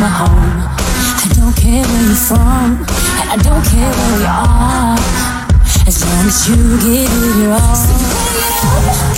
my. I don't care where you're from, I don't care where you are. As long as you give it your all. So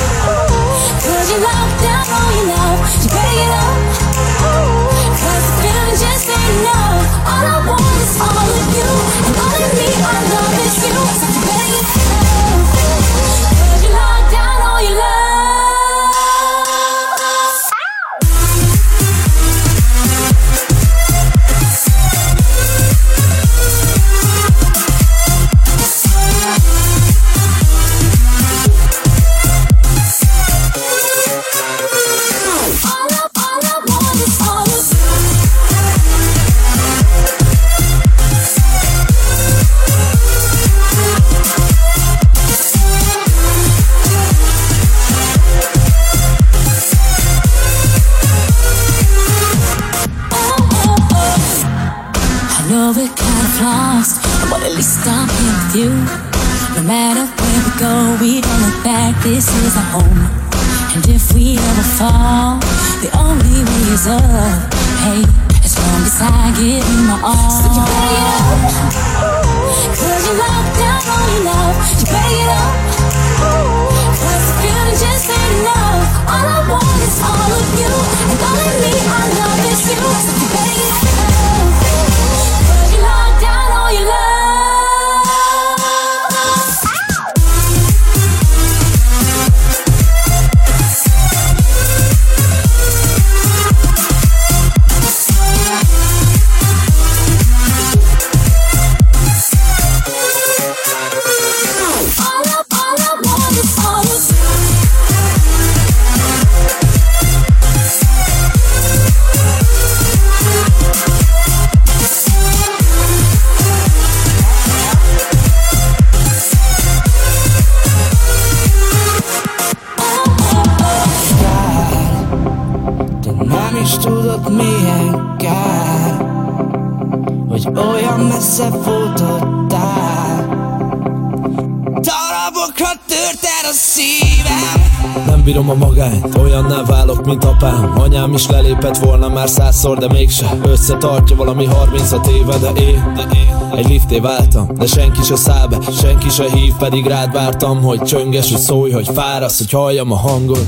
százszor, de mégse. Összetartja valami 36 éve, de én, de én. Egy lifté váltam, de senki se száll be, senki se hív Pedig rád vártam, hogy csönges, hogy szólj, hogy fárasz, hogy halljam a hangon.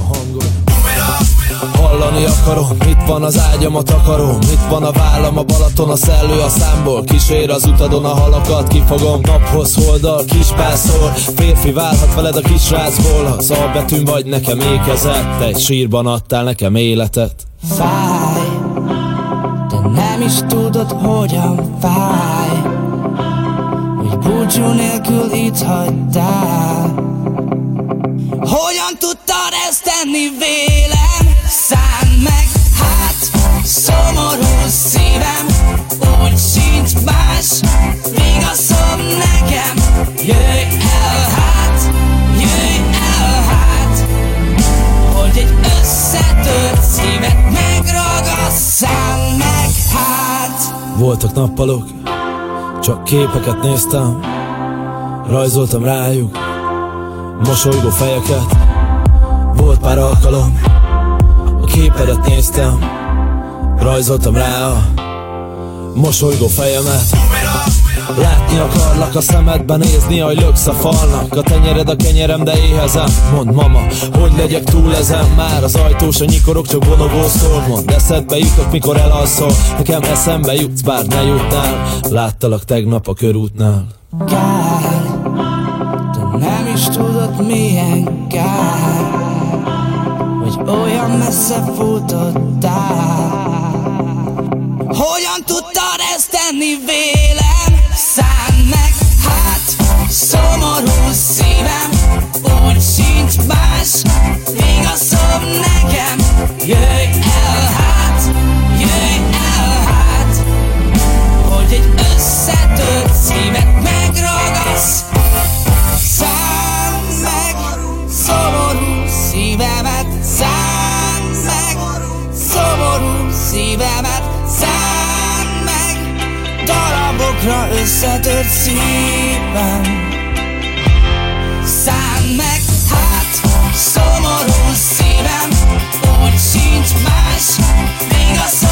Hallani akarom, mit van az ágyam, a takarom Mit van a vállam, a Balaton, a szellő a számból Kísér az utadon a halakat, kifogom Naphoz holdal, kispászol Férfi válhat veled a kisrácból Az A betűn vagy nekem ékezett Egy sírban adtál nekem életet. Fáj is tudod, hogyan fáj. Hogy búcsú nélkül itt hagytál Nappalok, csak képeket néztem Rajzoltam rájuk mosolygó fejeket. Volt pár alkalom, a képedet néztem Rajzoltam rá a mosolygó fejemet. Látni akarlak a szemedben nézni, hogy löksz a falnak. A tenyered a kenyerem, de éhezem Mond mama, hogy legyek túl ezen? Már az ajtós a nyikorok csak vonogó szól Mond eszedbe jutok, mikor elalszol. Nekem eszembe jutsz, bár ne jutnál. Láttalak tegnap a körútnál. Kár, te nem is tudod milyen kár Hogy olyan messze futottál. Hogyan tudtad ezt tenni végig? más Még a szob nekem Jöjj el hát Jöjj el hát Hogy egy összetört szívet megragasz Száll meg Szomorú szívemet Száll meg Szomorú szívemet Száll meg. Darabokra összetört szívem. Szomorú szívem, úgy sincs más, még a szívem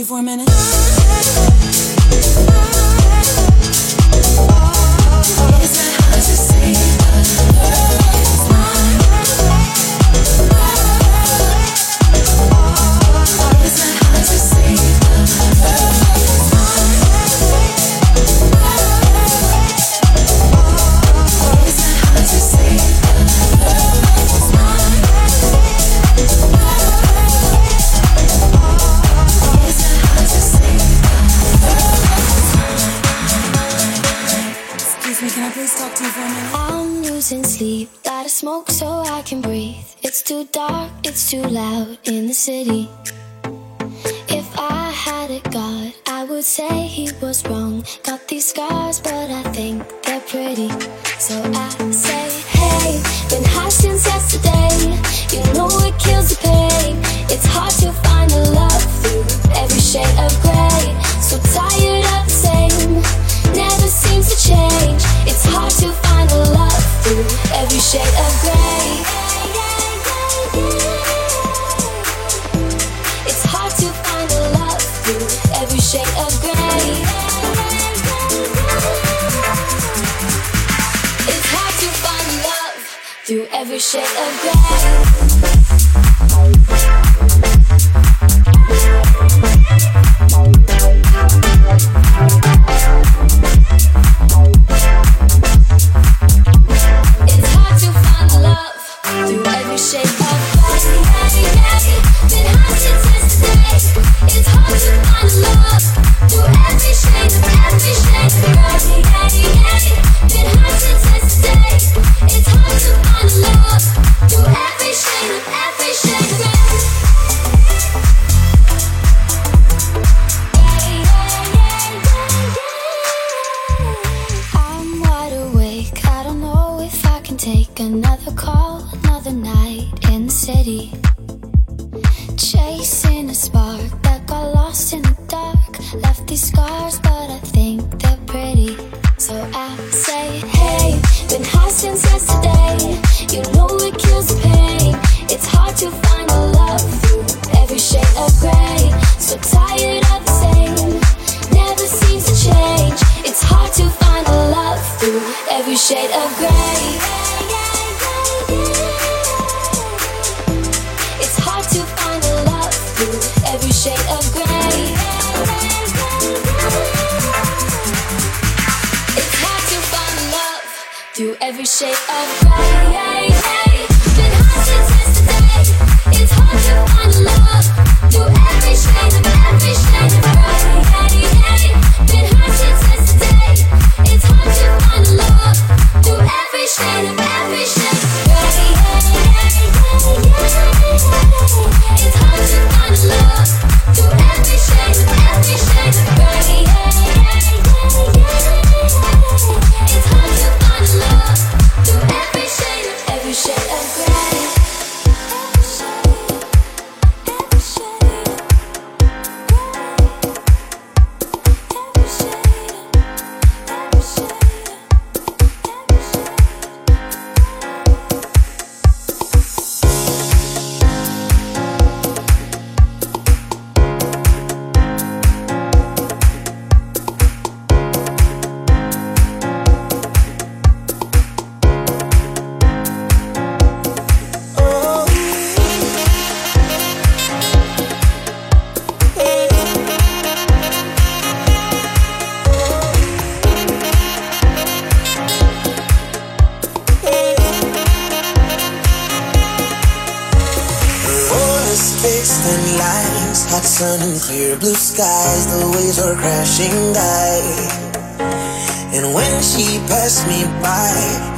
you for a minute?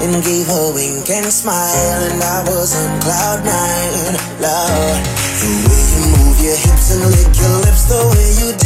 and gave a wink and smile, and I was on cloud nine. Love the way you move your hips and lick your lips, the way you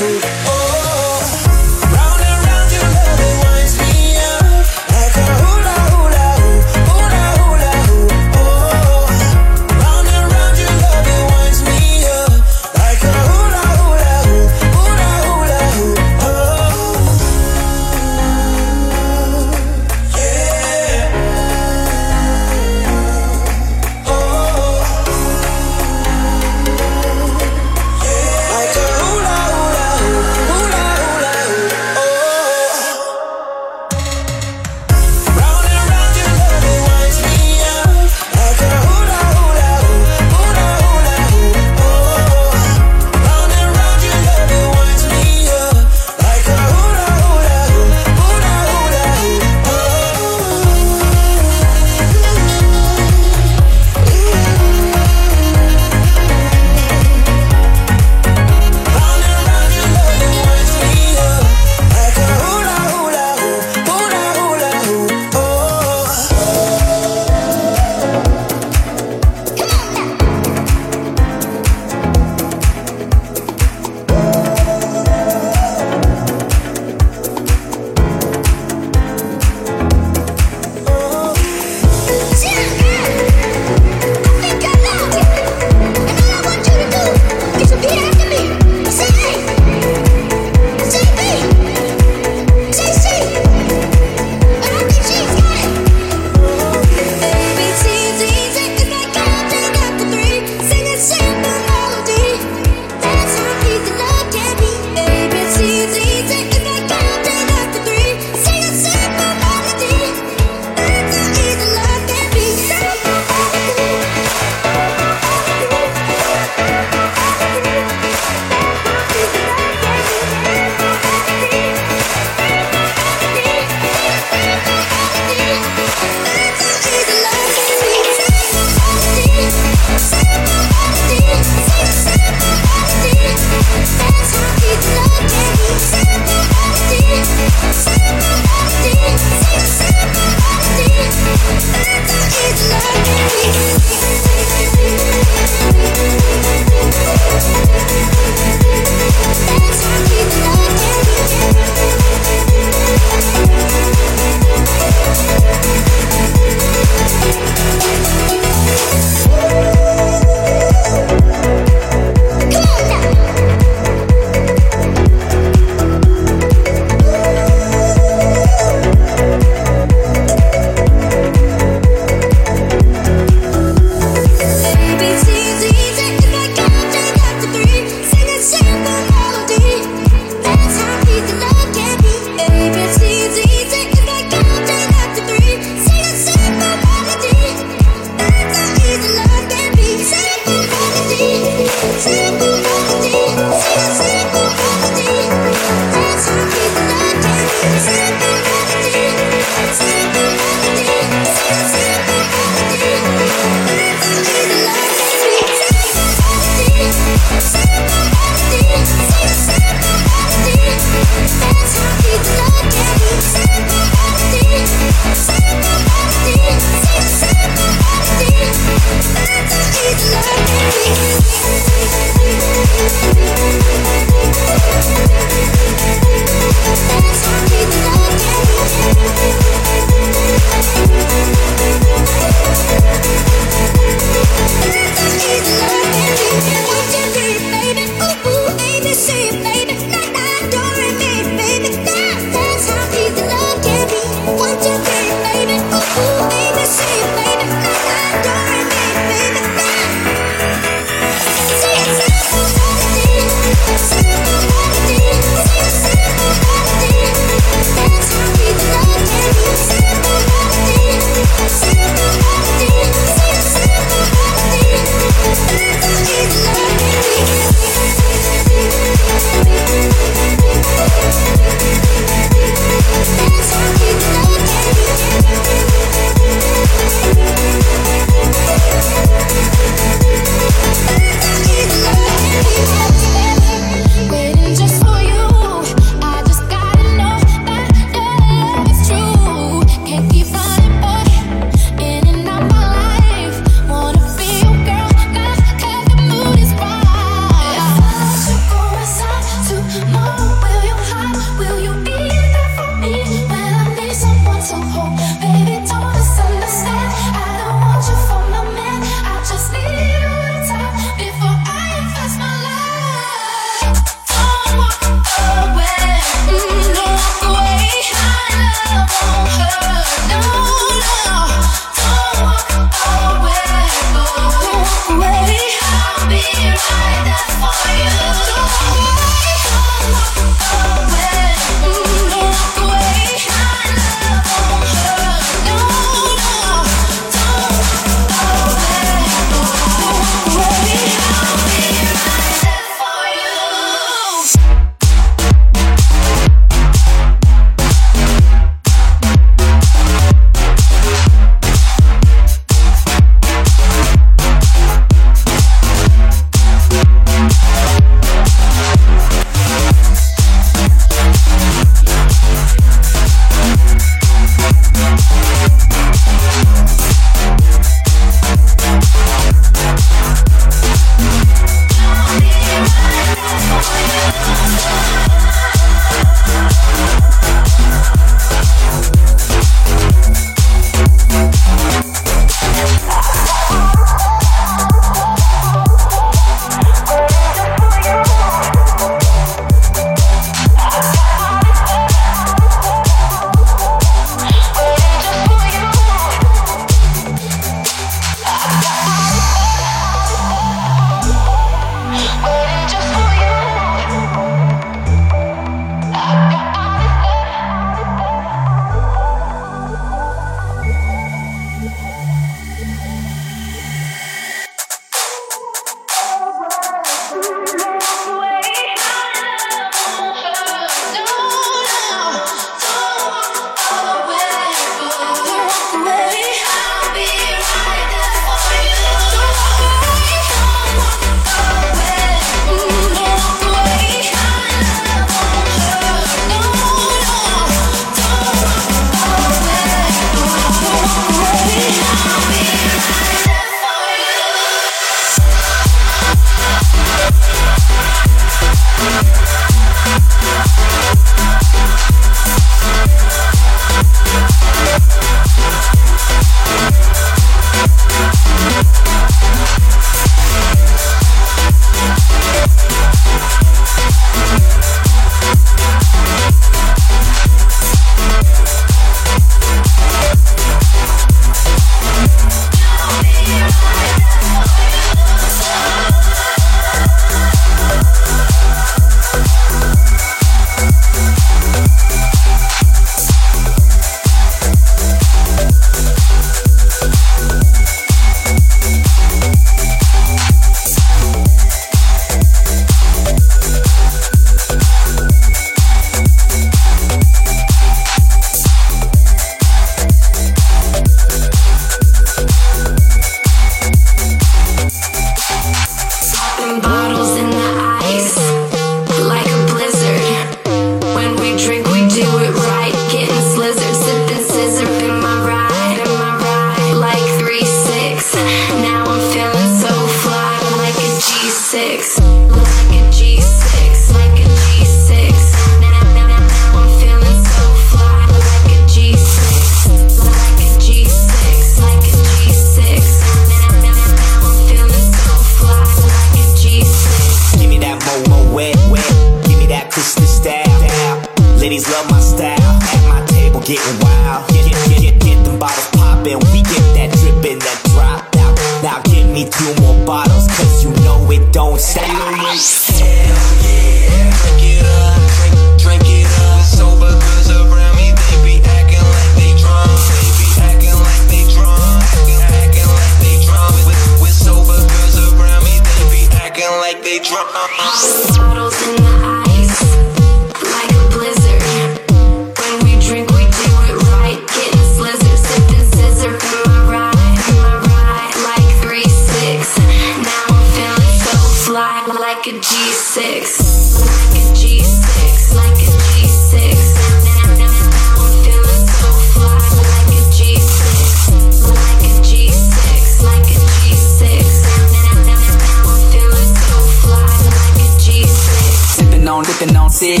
it.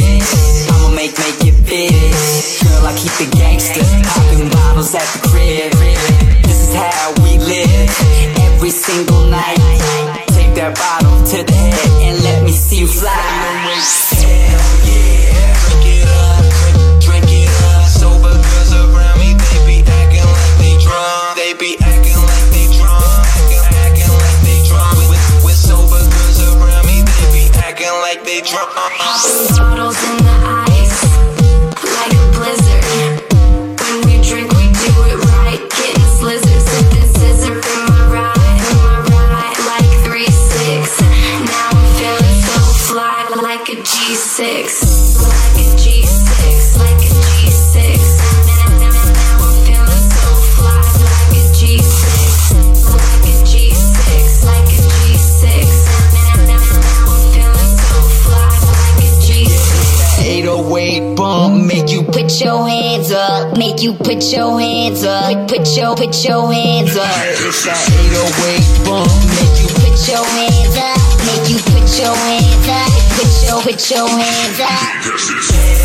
I'ma make, make it fit, Girl, I keep it gangster. Popping bottles at the crib. This is how we live. Every single night. Take that bottle to the you put your hands up, put your put your hands up. It's a 808 bump, make you put your hands up, make you put your hands up, put your put your hands up.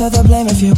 Of the blame if you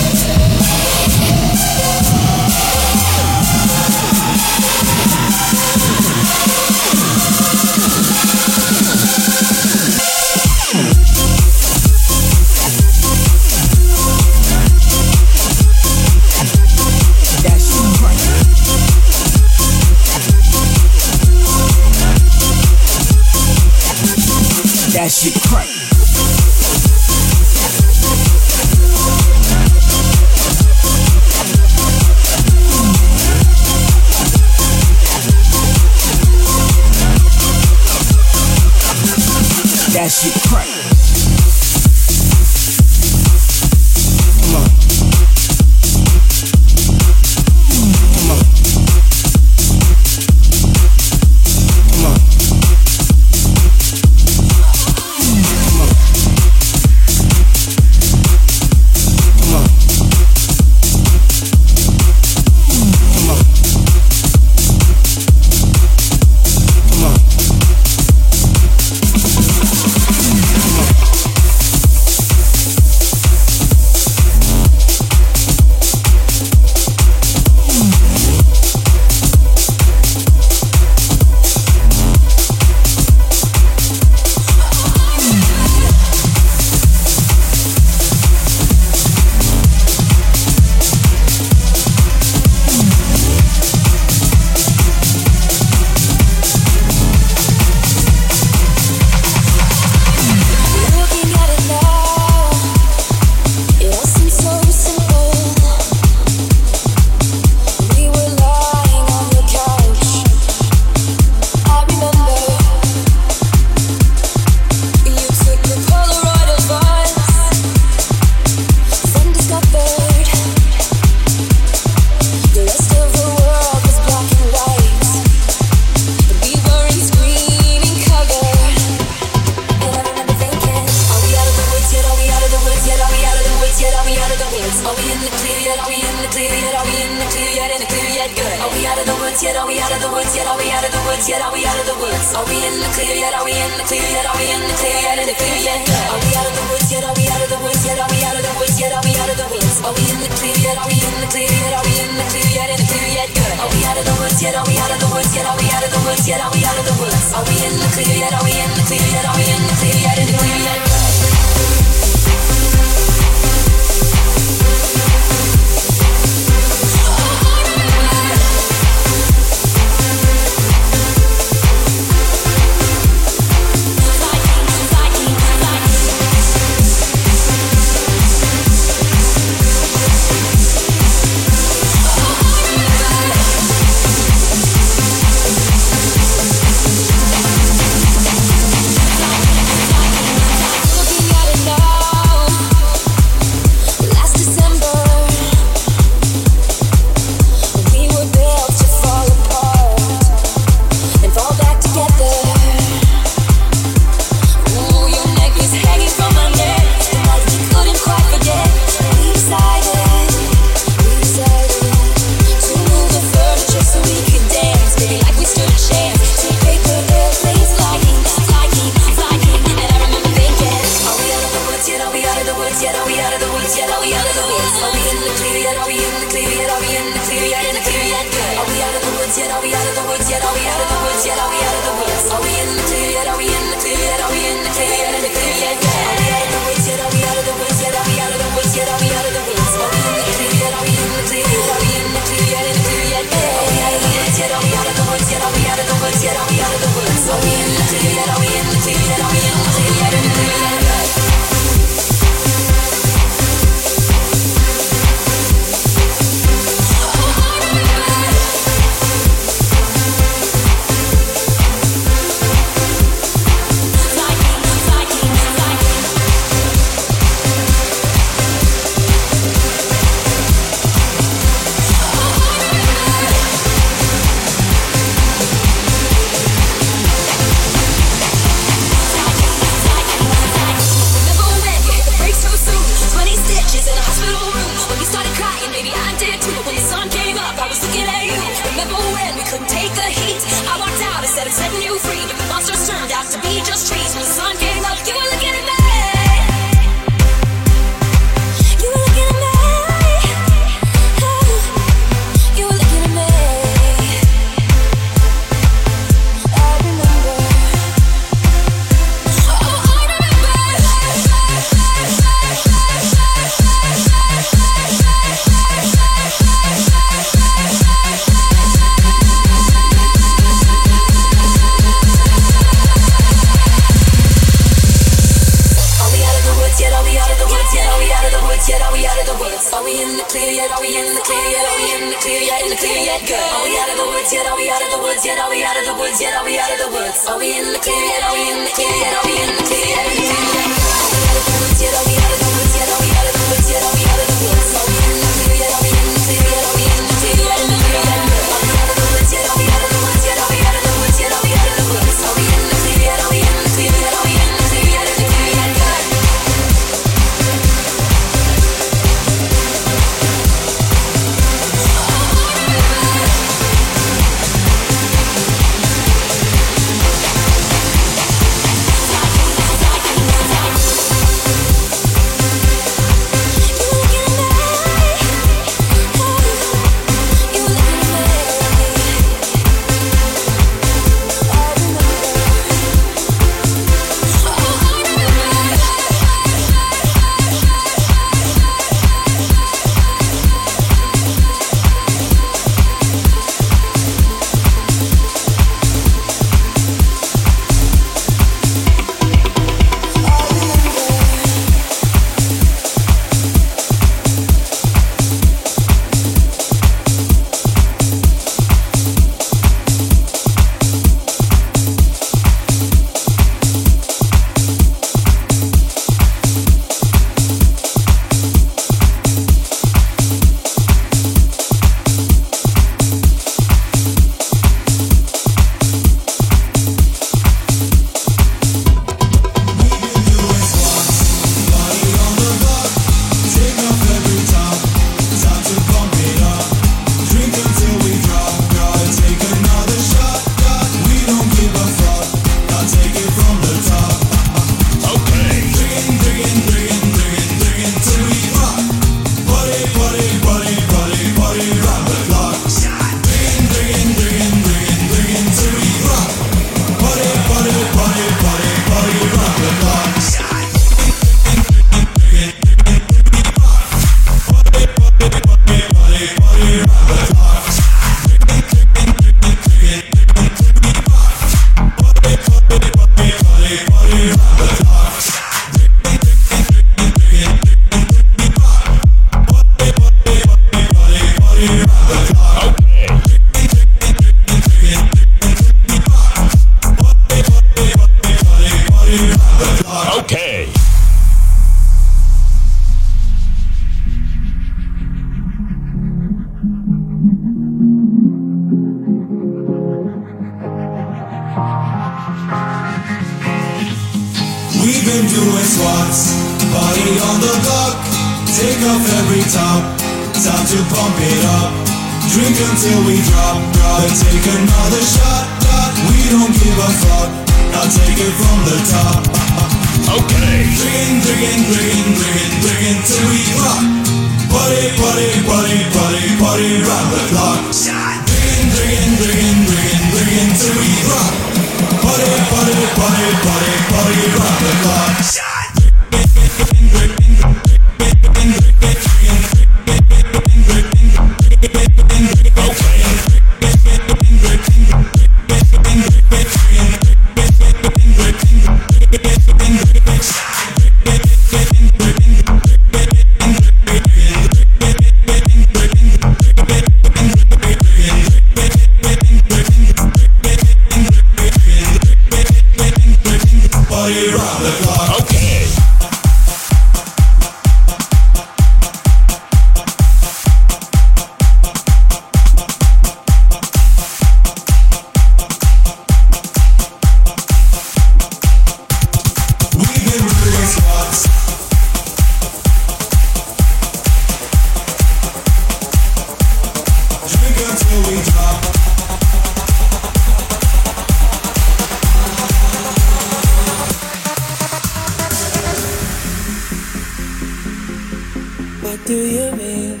do you mean?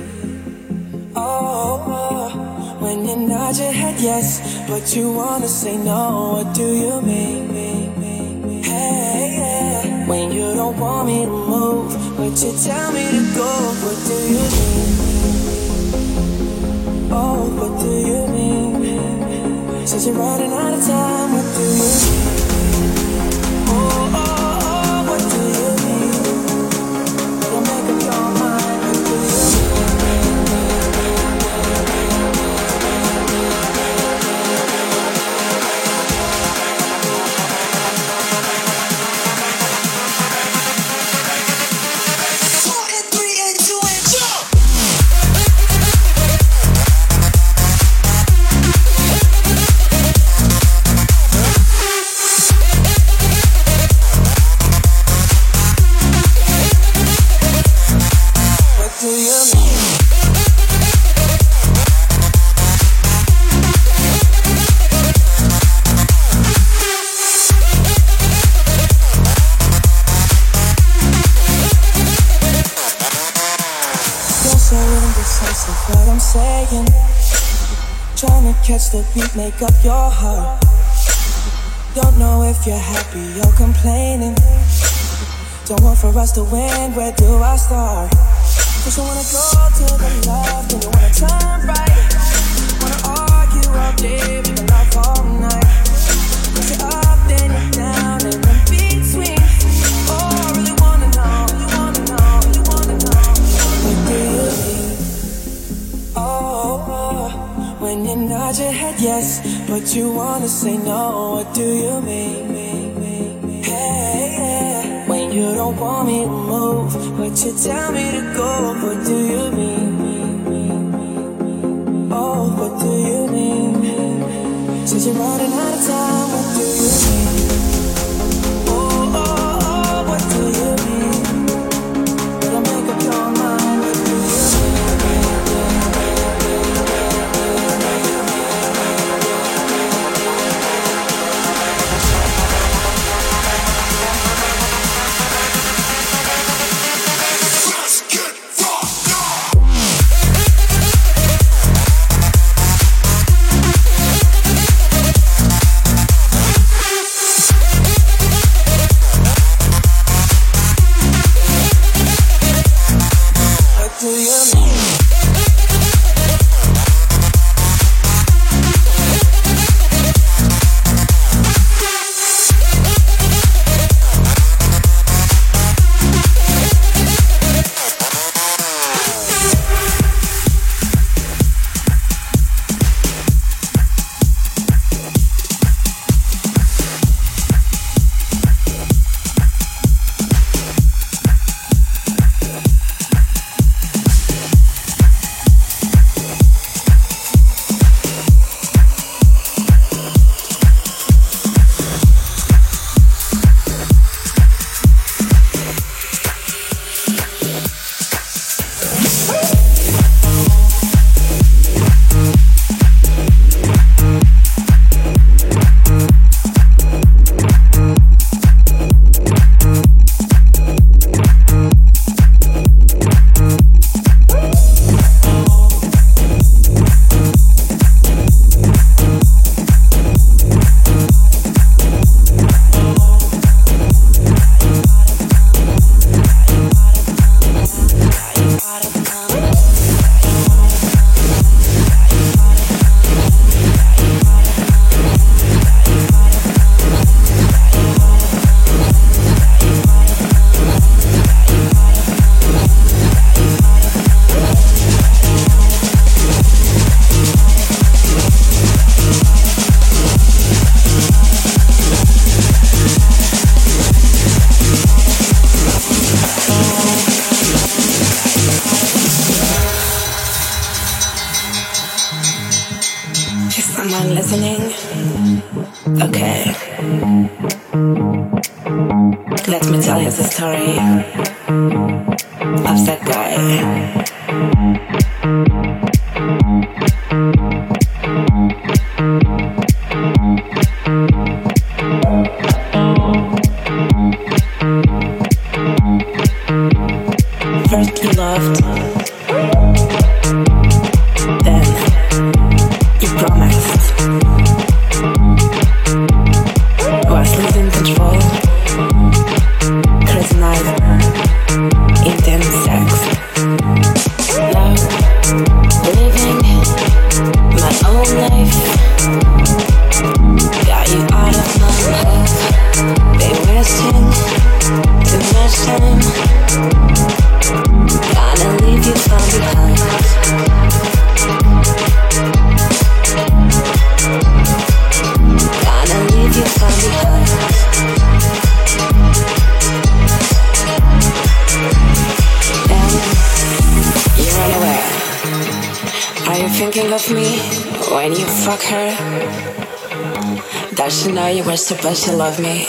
Oh, oh, oh, when you nod your head yes, but you wanna say no, what do you mean? Hey, yeah. When you don't want me to move, but you tell me to go, what do you mean? Oh, what do you mean? Since you're running out of time, what do you mean? make up your heart. Don't know if you're happy or complaining. Don't want for us to win, where do I start? Cause you wanna go to the love, then you wanna turn right. Wanna argue all day, yes, but you wanna say no. What do you mean? Hey, yeah. When you don't want me to move, but you tell me to go. What do you mean? Oh, what do you mean? Said you're running out of time. love me.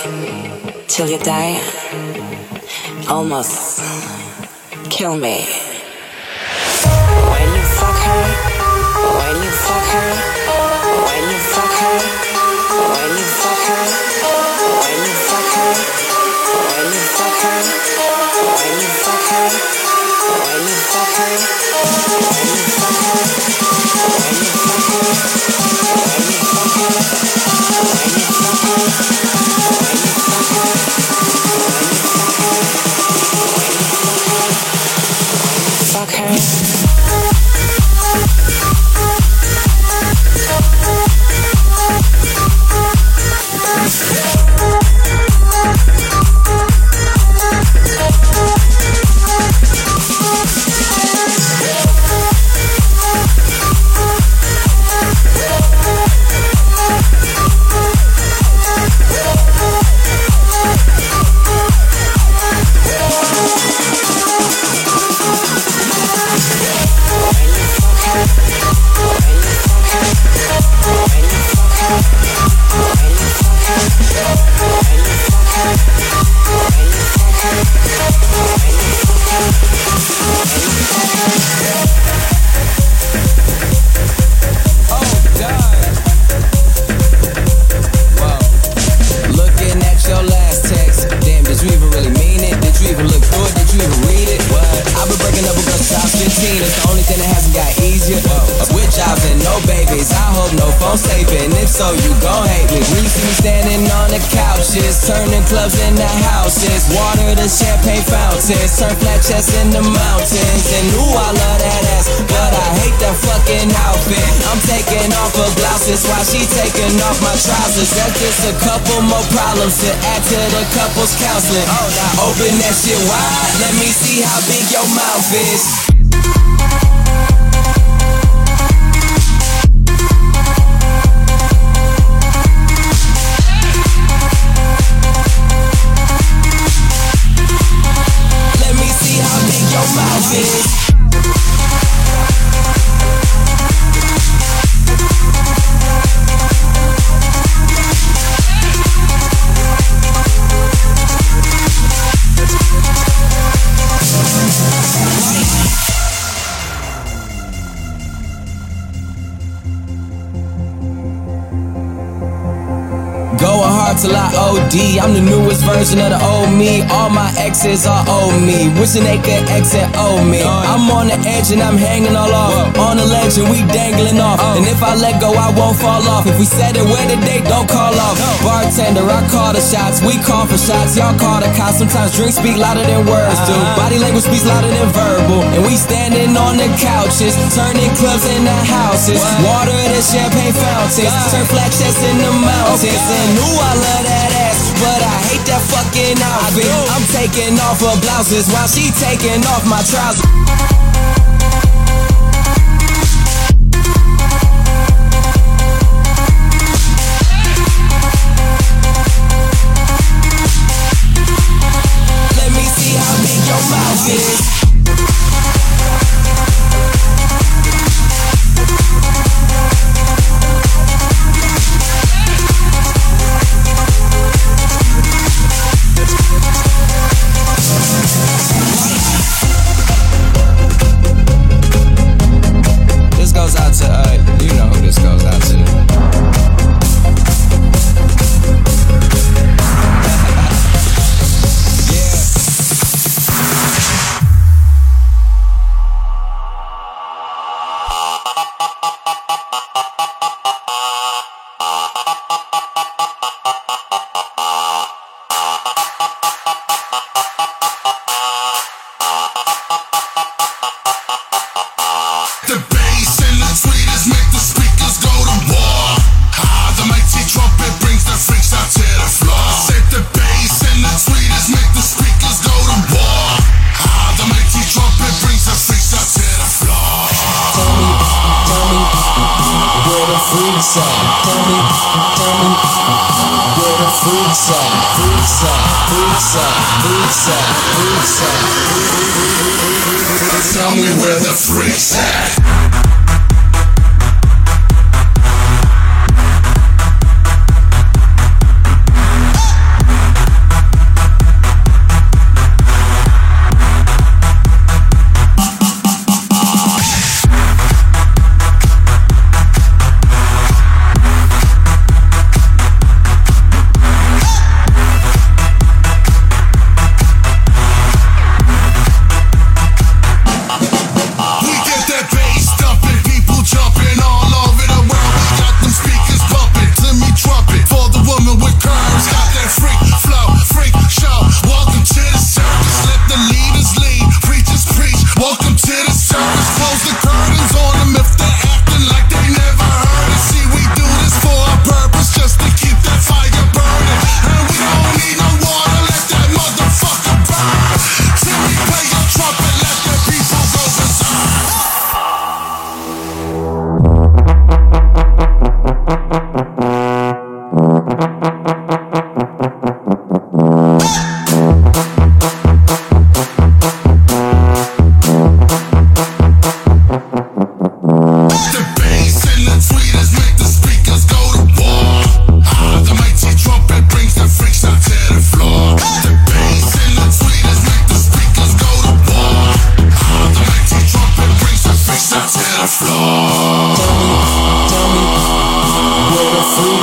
I'm the newest version of the old me. All my exes are old me. Wishing they could exit old me. I'm on the edge and I'm hanging all off. On the ledge and we dangling off. And if I let go, I won't fall off. If we said it where the date, don't call off. Bartender, I call the shots. We call for shots. Y'all call the cops. Sometimes drinks speak louder than words do. Body language speaks louder than verbal. And we standing on the couches, turning clubs into houses. Water to champagne fountains. Turn flat chests the mountains. And ooh, I love that but I hate that fucking outfit. I'm taking off her blouses while she taking off my trousers.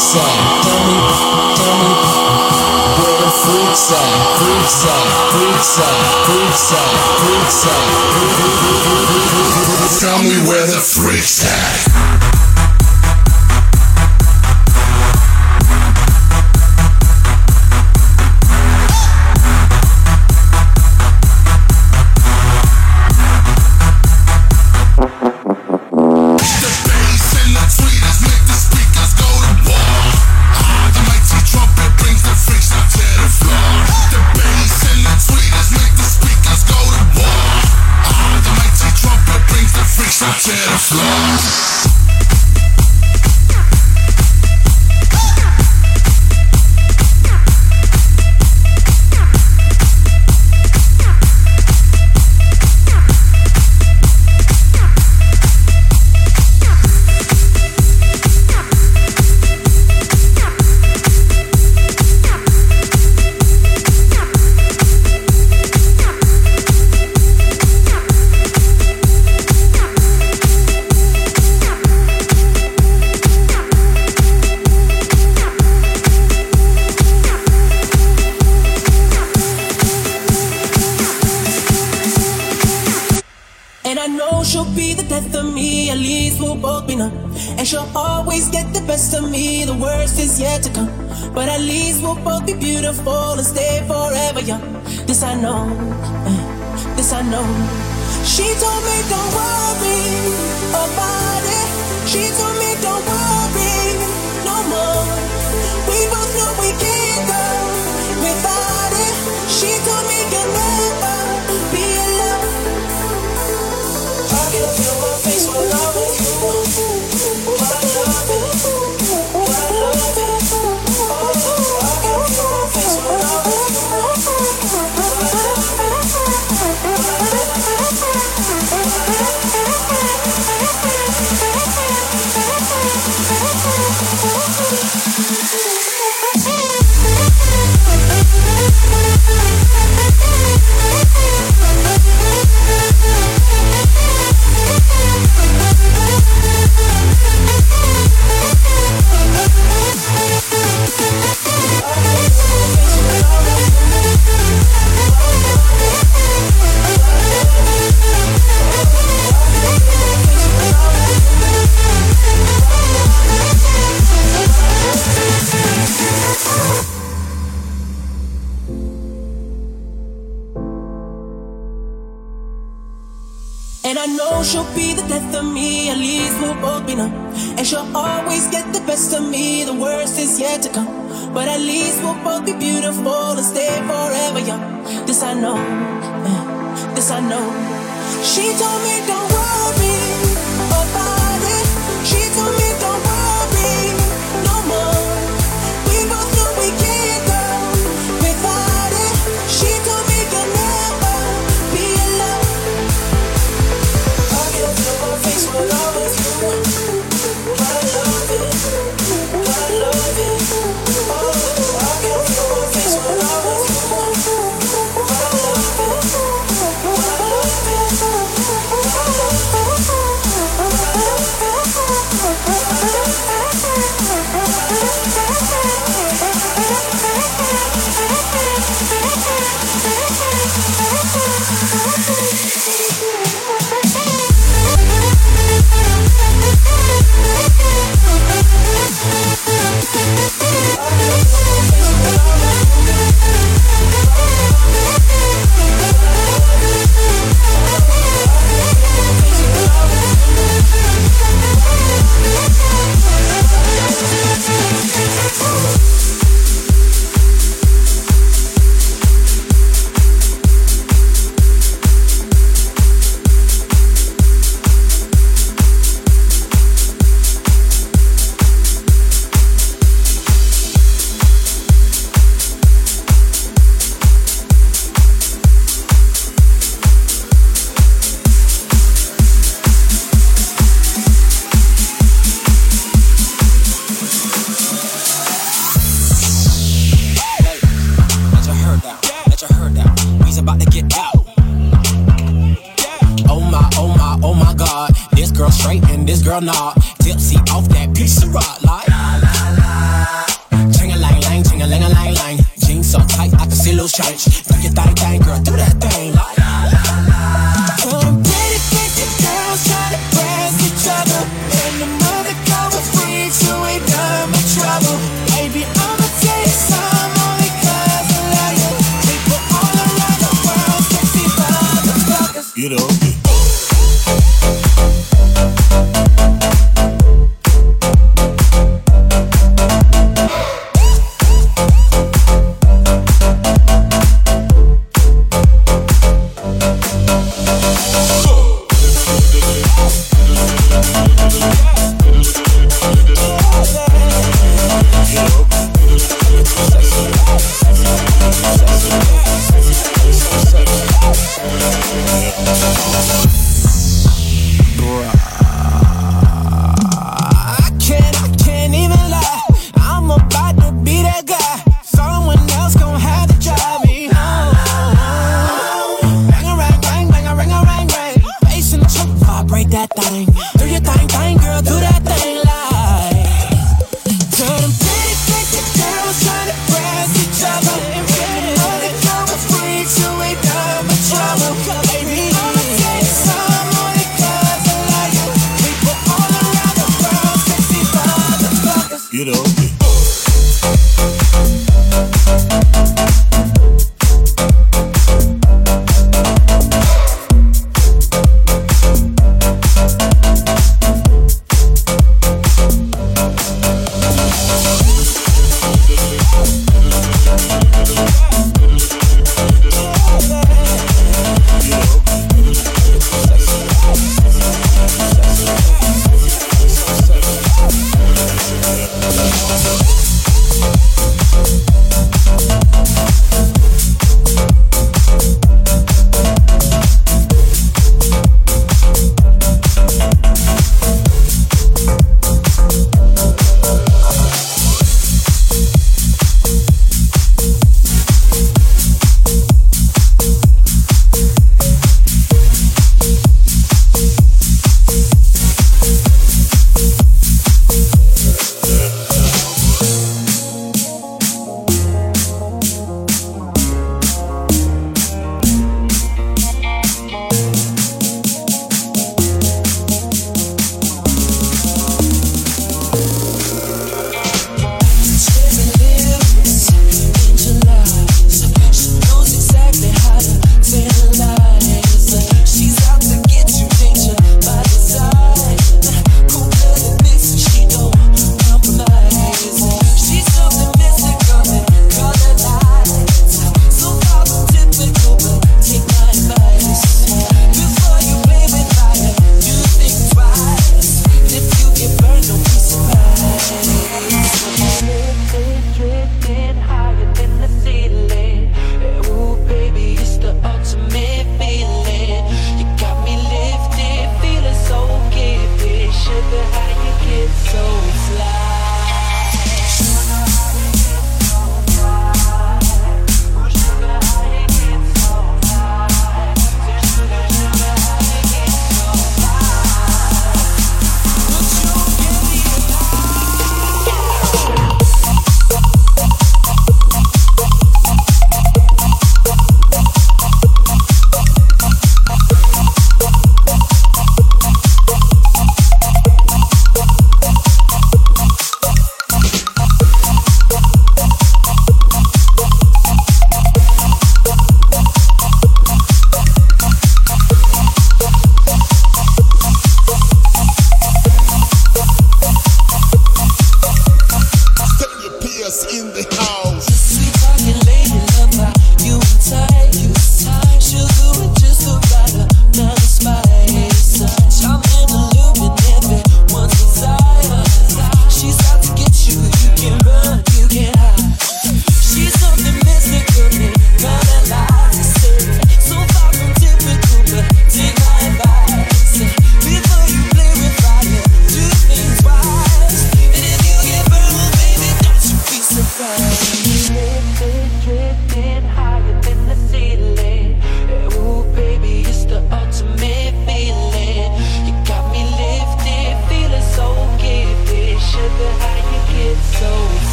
freaks at? Tell me, tell me where the freaks at? Freaks at, freaks at, freaks at, freaks at. Tell me where the freaks at.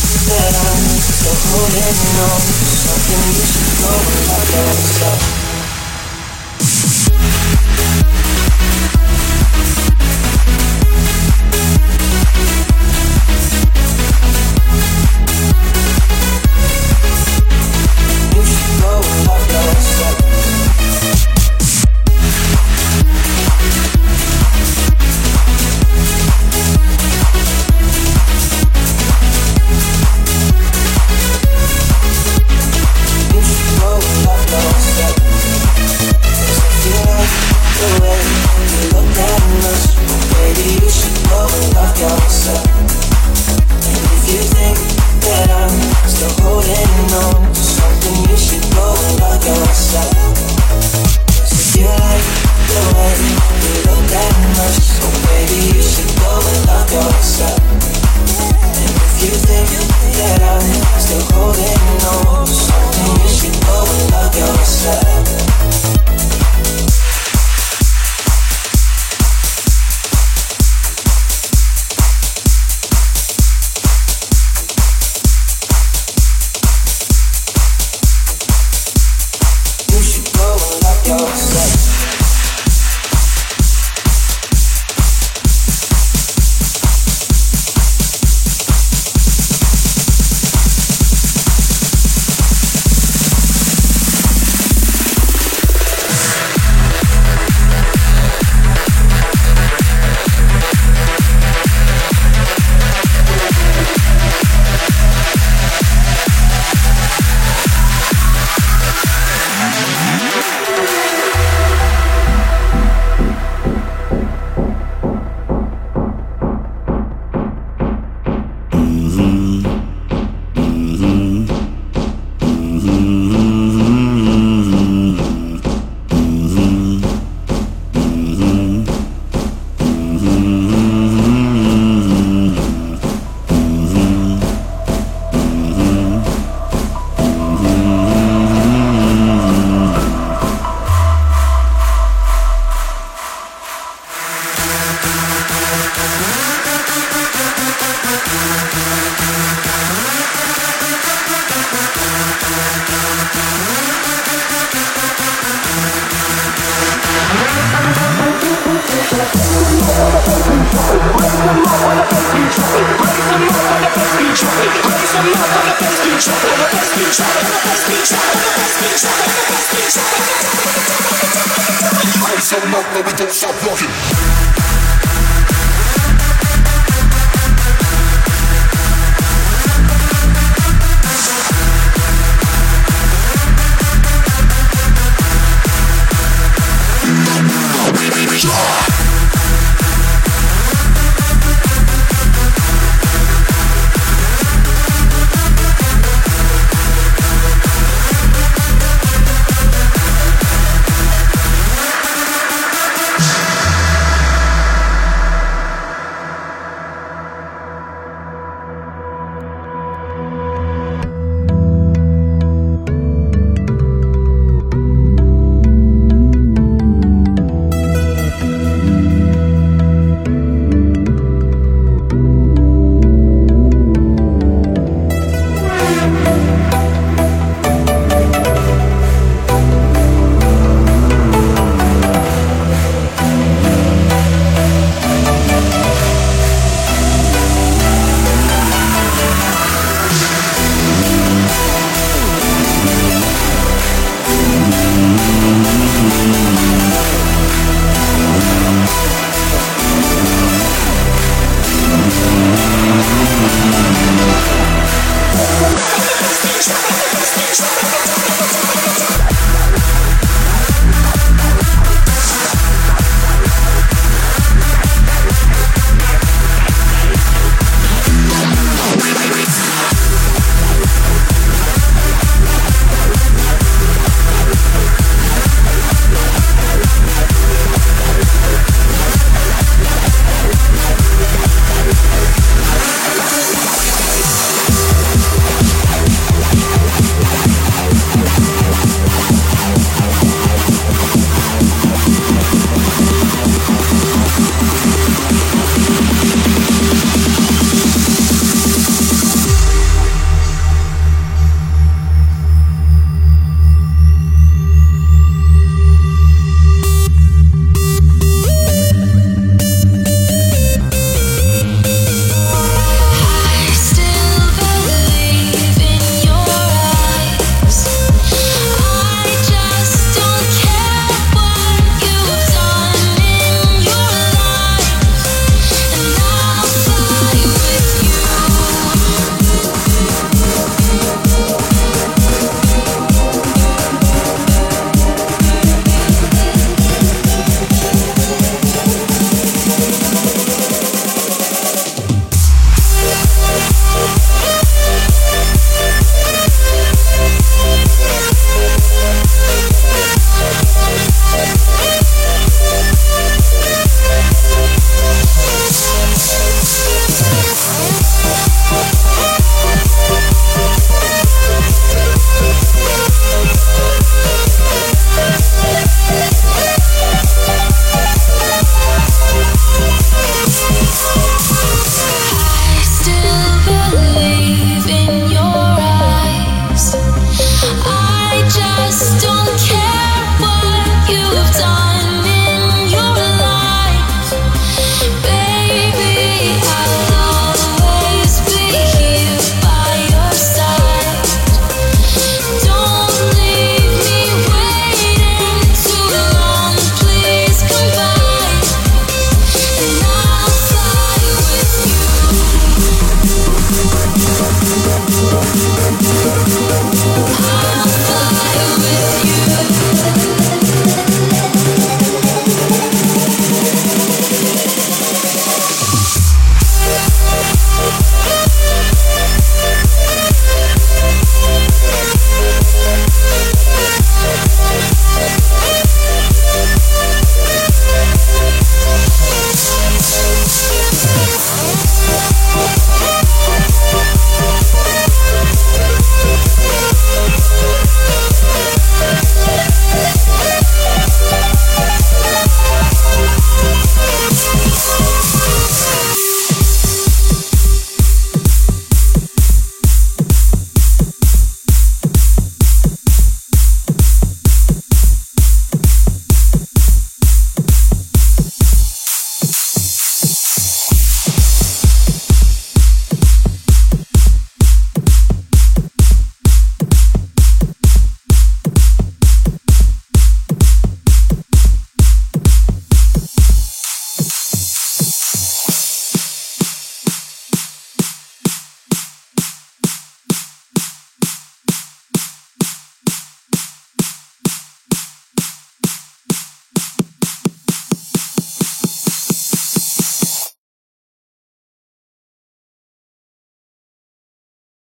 that I'm still holding on Something you should know about yourself You should know about yourself